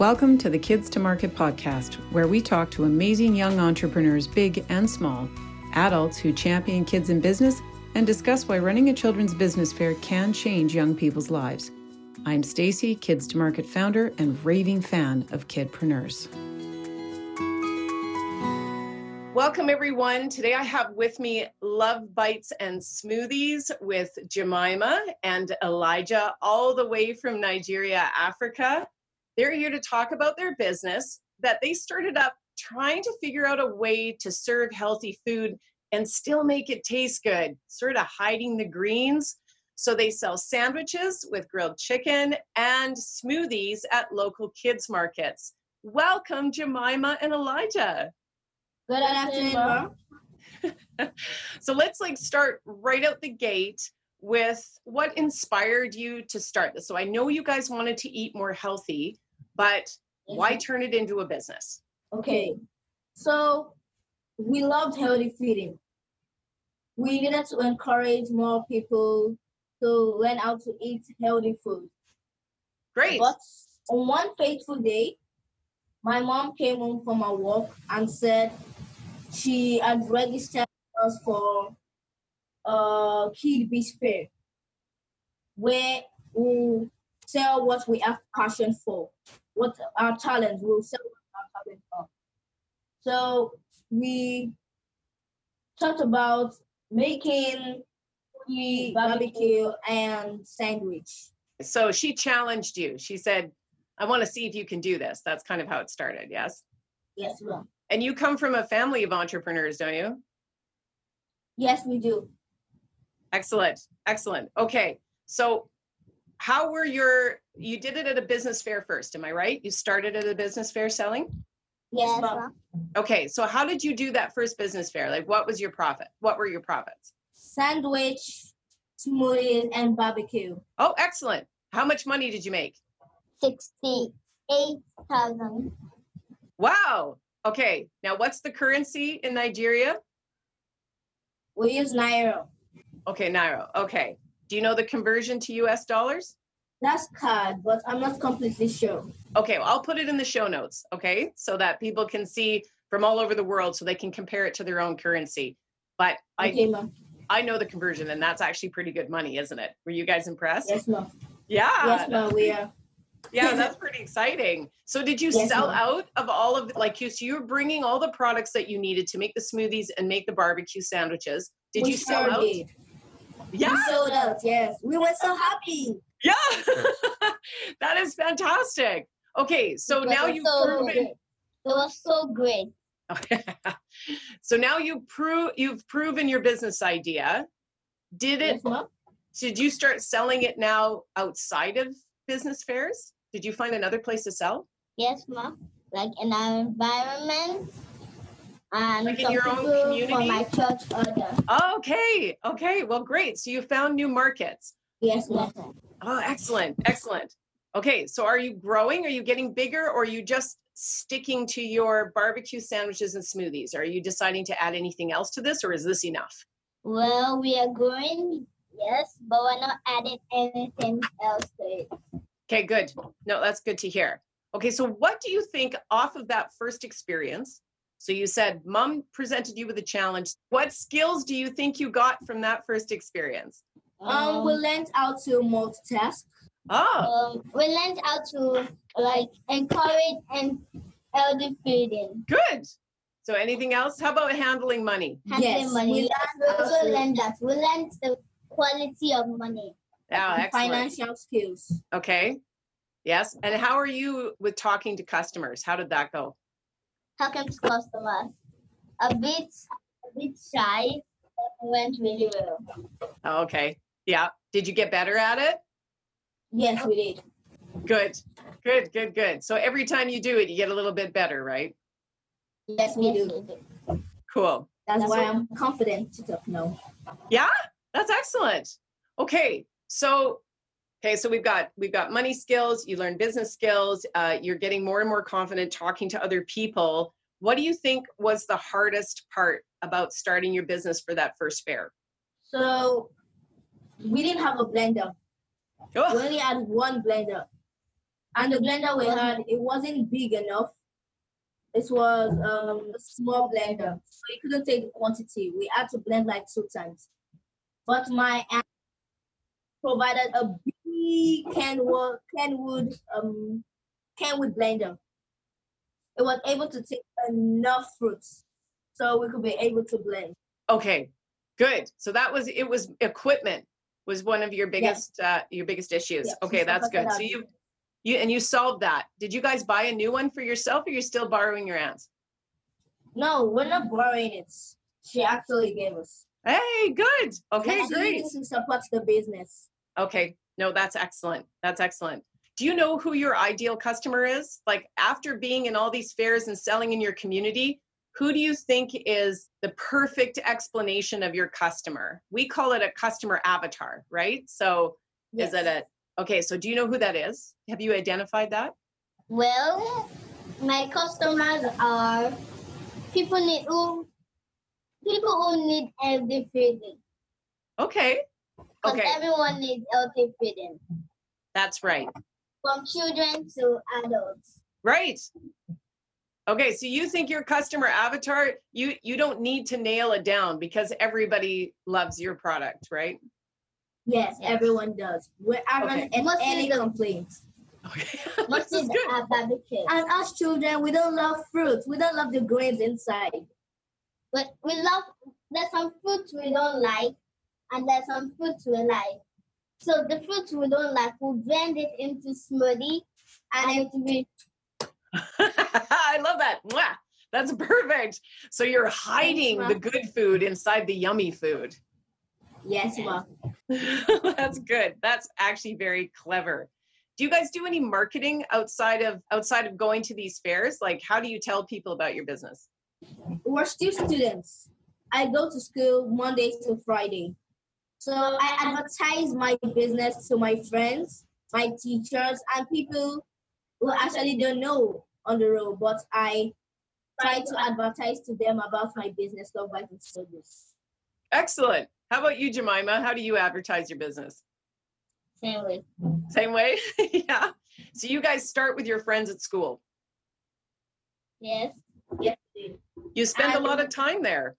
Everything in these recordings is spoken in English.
Welcome to the Kids to Market podcast, where we talk to amazing young entrepreneurs, big and small, adults who champion kids in business, and discuss why running a children's business fair can change young people's lives. I'm Stacy, Kids to Market founder and raving fan of kidpreneurs. Welcome, everyone. Today I have with me Lovebites and Smoothies with Jemima and Elijah, all the way from Nigeria, Africa. They're here to talk about their business that they started up trying to figure out a way to serve healthy food and still make it taste good, sort of hiding the greens. So they sell sandwiches with grilled chicken and smoothies at local kids markets. Welcome, Jemima and Elijah. Good afternoon. so let's like start right out the gate with what inspired you to start this. So I know you guys wanted to eat more healthy, but why mm-hmm. turn it into a business? Okay, so we loved healthy feeding. We needed to encourage more people to learn how to eat healthy food. Great. But on one fateful day, my mom came home from her work and said she had registered us for a Kid Biz Fair, where we sell what we have passion for what our talent will sell our talent on. So we talked about making the barbecue and sandwich. So she challenged you. She said, I want to see if you can do this. That's kind of how it started, yes? Yes, ma'am. And you come from a family of entrepreneurs, don't you? Yes, we do. Excellent. Excellent. Okay. So how were your you did it at a business fair first am i right? You started at a business fair selling? Yes. Ma'am. okay so how did you do that first business fair? Like what was your profit what were your profits? Sandwich smoothies and barbecue. Oh excellent. How much money did you make? 68000 wow. Okay now what's the currency in nigeria? We use naira. Okay naira. Okay do you know the conversion to US dollars? That's card, but I'm not completely sure. Okay, well, I'll put it in the show notes, okay? So that people can see from all over the world so they can compare it to their own currency. But I. I know the conversion and that's actually pretty good money, isn't it? Were you guys impressed? Yes, ma'am. Yeah. Yes, ma'am, we are. yeah, that's pretty exciting. So did you Yes, sell ma'am. out of all of like you so you were bringing all the products that you needed to make the smoothies and make the barbecue sandwiches. Did we you sell sure out? Did. Yeah. We sold out, yes. We were so happy. Yeah, that is fantastic. Okay, so now you've so proven. good. It was so great. so now you prove you've proven your business idea. Did it? Yes. Did you start selling it now outside of business fairs? Did you find another place to sell? Yes, ma'am. Like in our environment and Like in your own community? for my church order. Okay, okay. Well, great. So you found new markets. Yes. Oh, excellent, excellent. Okay, so are you growing? Are you getting bigger, or are you just sticking to your barbecue sandwiches and smoothies? Are you deciding to add anything else to this, or is this enough? Well, we are growing, yes, but we're not adding anything else to it. Okay, good. No, that's good to hear. Okay, so what do you think off of that first experience? So you said mom presented you with a challenge. What skills do you think you got from that first experience? Um, we learned how to multitask. Oh, um, we learned how to like encourage and healthy feeding. good. So anything else? How about handling money? Handling Yes, money. we We learned how also learned that. We learned the quality of money. Oh, excellent. financial skills. Okay. Yes. And how are you with talking to customers? How did that go? To customers. A bit a bit shy, but it went really well. Oh, okay. Yeah. Did you get better at it? Yes, we did. Good. Good, good, good. So every time you do it, you get a little bit better, right? Yes, we do. Cool. That's That's why I'm confident to talk now. Yeah, that's excellent. Okay, so okay, so we've got we've got money skills. You learn business skills. Uh, you're getting more and more confident talking to other people. What do you think was the hardest part about starting your business for that first fair? So we didn't have a blender. We Oh, only had one blender. And the blender we had, it wasn't big enough. It was um, a small blender, so it couldn't take the quantity. We had to blend like two times. But my aunt provided a big Kenwood, Kenwood, um, Kenwood blender. It was able to take enough fruits, so we could be able to blend. Okay, good. So that was it. Was equipment was one of your biggest uh, your biggest issues. Yes, okay, that's good. that. So you you and you solved that. Did you guys buy a new one for yourself, or you're still borrowing your aunt's? No, we're not borrowing it. She actually gave us. Hey, good. Okay, Yeah, great. to support the business. Okay, no, that's excellent. That's excellent. Do you know who your ideal customer is? Like after being in all these fairs and selling in your community, who do you think is the perfect explanation of your customer? We call it a customer avatar, right? So is it a okay? So do you know who that is? Have you identified that? Well, my customers are people need who people who need feeding. Okay, Because okay, everyone needs healthy feeding. that's right. From children to adults. Right. Okay, so you think your customer avatar, you you don't need to nail it down because everybody loves your product, right? Yes, Yes. everyone does. We haven't Okay. had any complaints. Okay. this Mostly is good. uh, barbecue. And us children, we don't love fruits. We don't love the grains inside. But we love there's some fruits we don't like and there's some fruits we like. So the fruits we don't like, we blend it into smoothie and it will be I love that. Mwah. That's perfect. So you're hiding Ma. the good food inside the yummy food. Yes, ma. That's good. That's actually very clever. Do you guys do any marketing outside of outside of going to these fairs? Like how do you tell people about your business? We're still students. I go to school Monday to Friday. So I advertise my business to my friends, my teachers, and people who actually don't know on the road, but I try to advertise to them about my business, Love and Service. Excellent. How about you, Jemima? How do you advertise your business? same way. Same way? yeah. So you guys start with your friends at school. Yes. Yes, we do. You spend a lot of time there.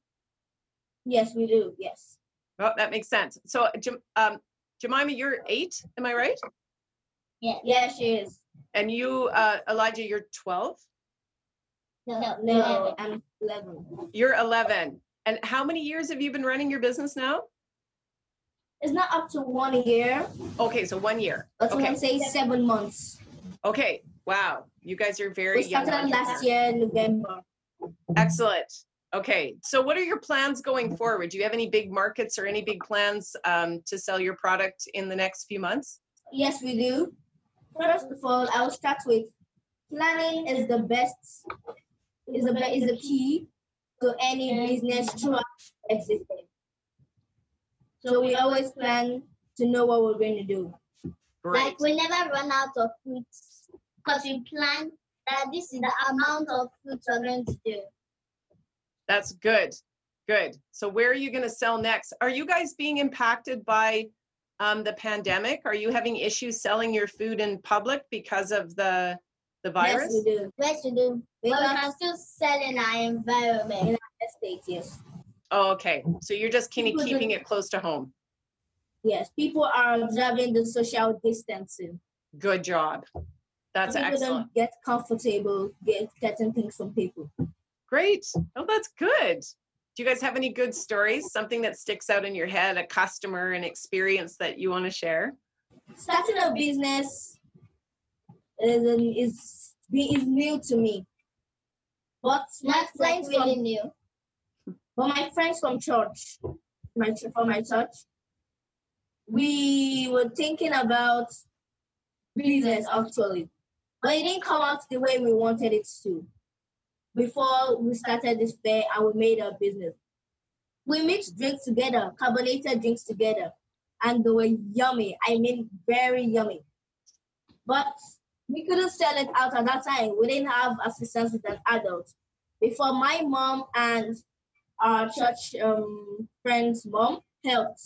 Yes, we do. Yes. Oh, that makes sense. So, um, Jemima, you're eight, am I right? Yeah, Yes, she is. And you, uh, Elijah, you're 12? No, No, I'm 11. You're 11. And how many years have you been running your business now? It's not up to one year, Okay, so one year. but Okay. say seven months. Okay, wow. You guys are very We young. started last year in November. Excellent. Okay, so what are your plans going forward? Do you have any big markets or any big plans um, to sell your product in the next few months? Yes, we do. First of all, I will start with planning is the best, is the is the key to any business throughout existence. So we always plan to know what we're going to do. Great. Like we never run out of fruits because we plan that this is the amount of fruits we're going to do. That's good. Good. So where are you going to sell next? Are you guys being impacted by um, the pandemic? Are you having issues selling your food in public because of the the virus? Yes, we do. Yes, we do. We But we got can still sell in our environment. estates, yes. Oh, okay. So you're just kind of People do- keeping it close to home. Yes, people are observing the social distancing. Good job. That's people excellent. don't get comfortable get getting things from people. Great. Oh, that's good. Do you guys have any good stories? Something that sticks out in your head, a customer, an experience that you want to share? starting a business is is is new to me. But my friends really from new. but my friends from church, my ch- from my church, we were thinking about business actually, but it didn't come out the way we wanted it to. Before we started this fair and we made our business, we mixed drinks together, carbonated drinks together, and they were yummy. I mean, very yummy. But we couldn't sell it out at that time. We didn't have assistance with an adult. Before my mom and our church um, friend's mom helped.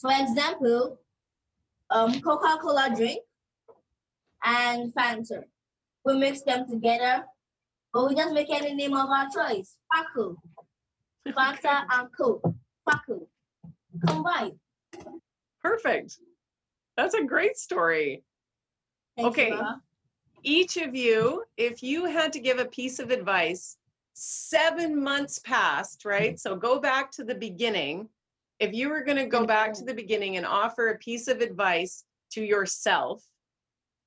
For example, um, Coca-Cola drink. and Fanta. We mix them together, but we just make any name of our choice. Paku. Fanta and Coke. Paku. Combine. Perfect. That's a great story. Thank Okay. You, Each of you, if you had to give a piece of advice, seven months passed, right? So go back to the beginning. If you were going to go back to the beginning and offer a piece of advice to yourself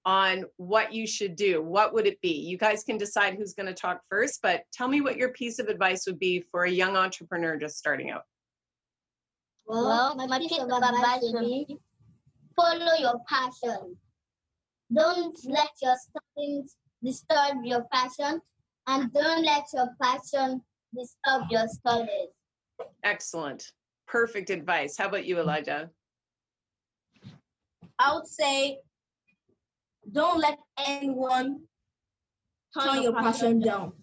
on what you should do, what would it be? You guys can decide who's going to talk first, but tell me what your piece of advice would be for a young entrepreneur just starting out. Well, my piece of advice would be follow your passion. Don't let your studies disturb your passion, and don't let your passion disturb your studies. Excellent. Perfect advice. How about you, Elijah? I would say don't let anyone turn your passion down.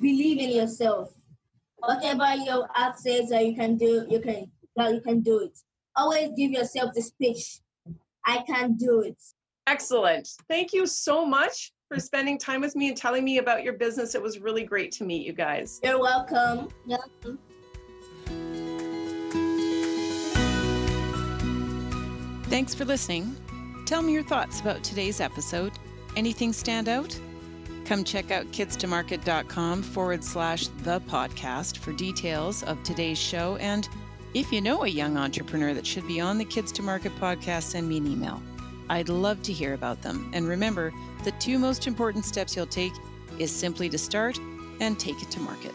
Believe in yourself. Whatever your heart says that you can do, you can that you can do it. Always give yourself the speech. I can do it. Excellent. Thank you so much for spending time with me and telling me about your business. It was really great to meet you guys. You're welcome. Yeah. Thanks for listening. Tell me your thoughts about today's episode. Anything stand out? Come check out kidstomarket.com forward slash the podcast for details of today's show. And if you know a young entrepreneur that should be on the Kids to Market podcast, send me an email. I'd love to hear about them. And remember, the two most important steps you'll take is simply to start and take it to market.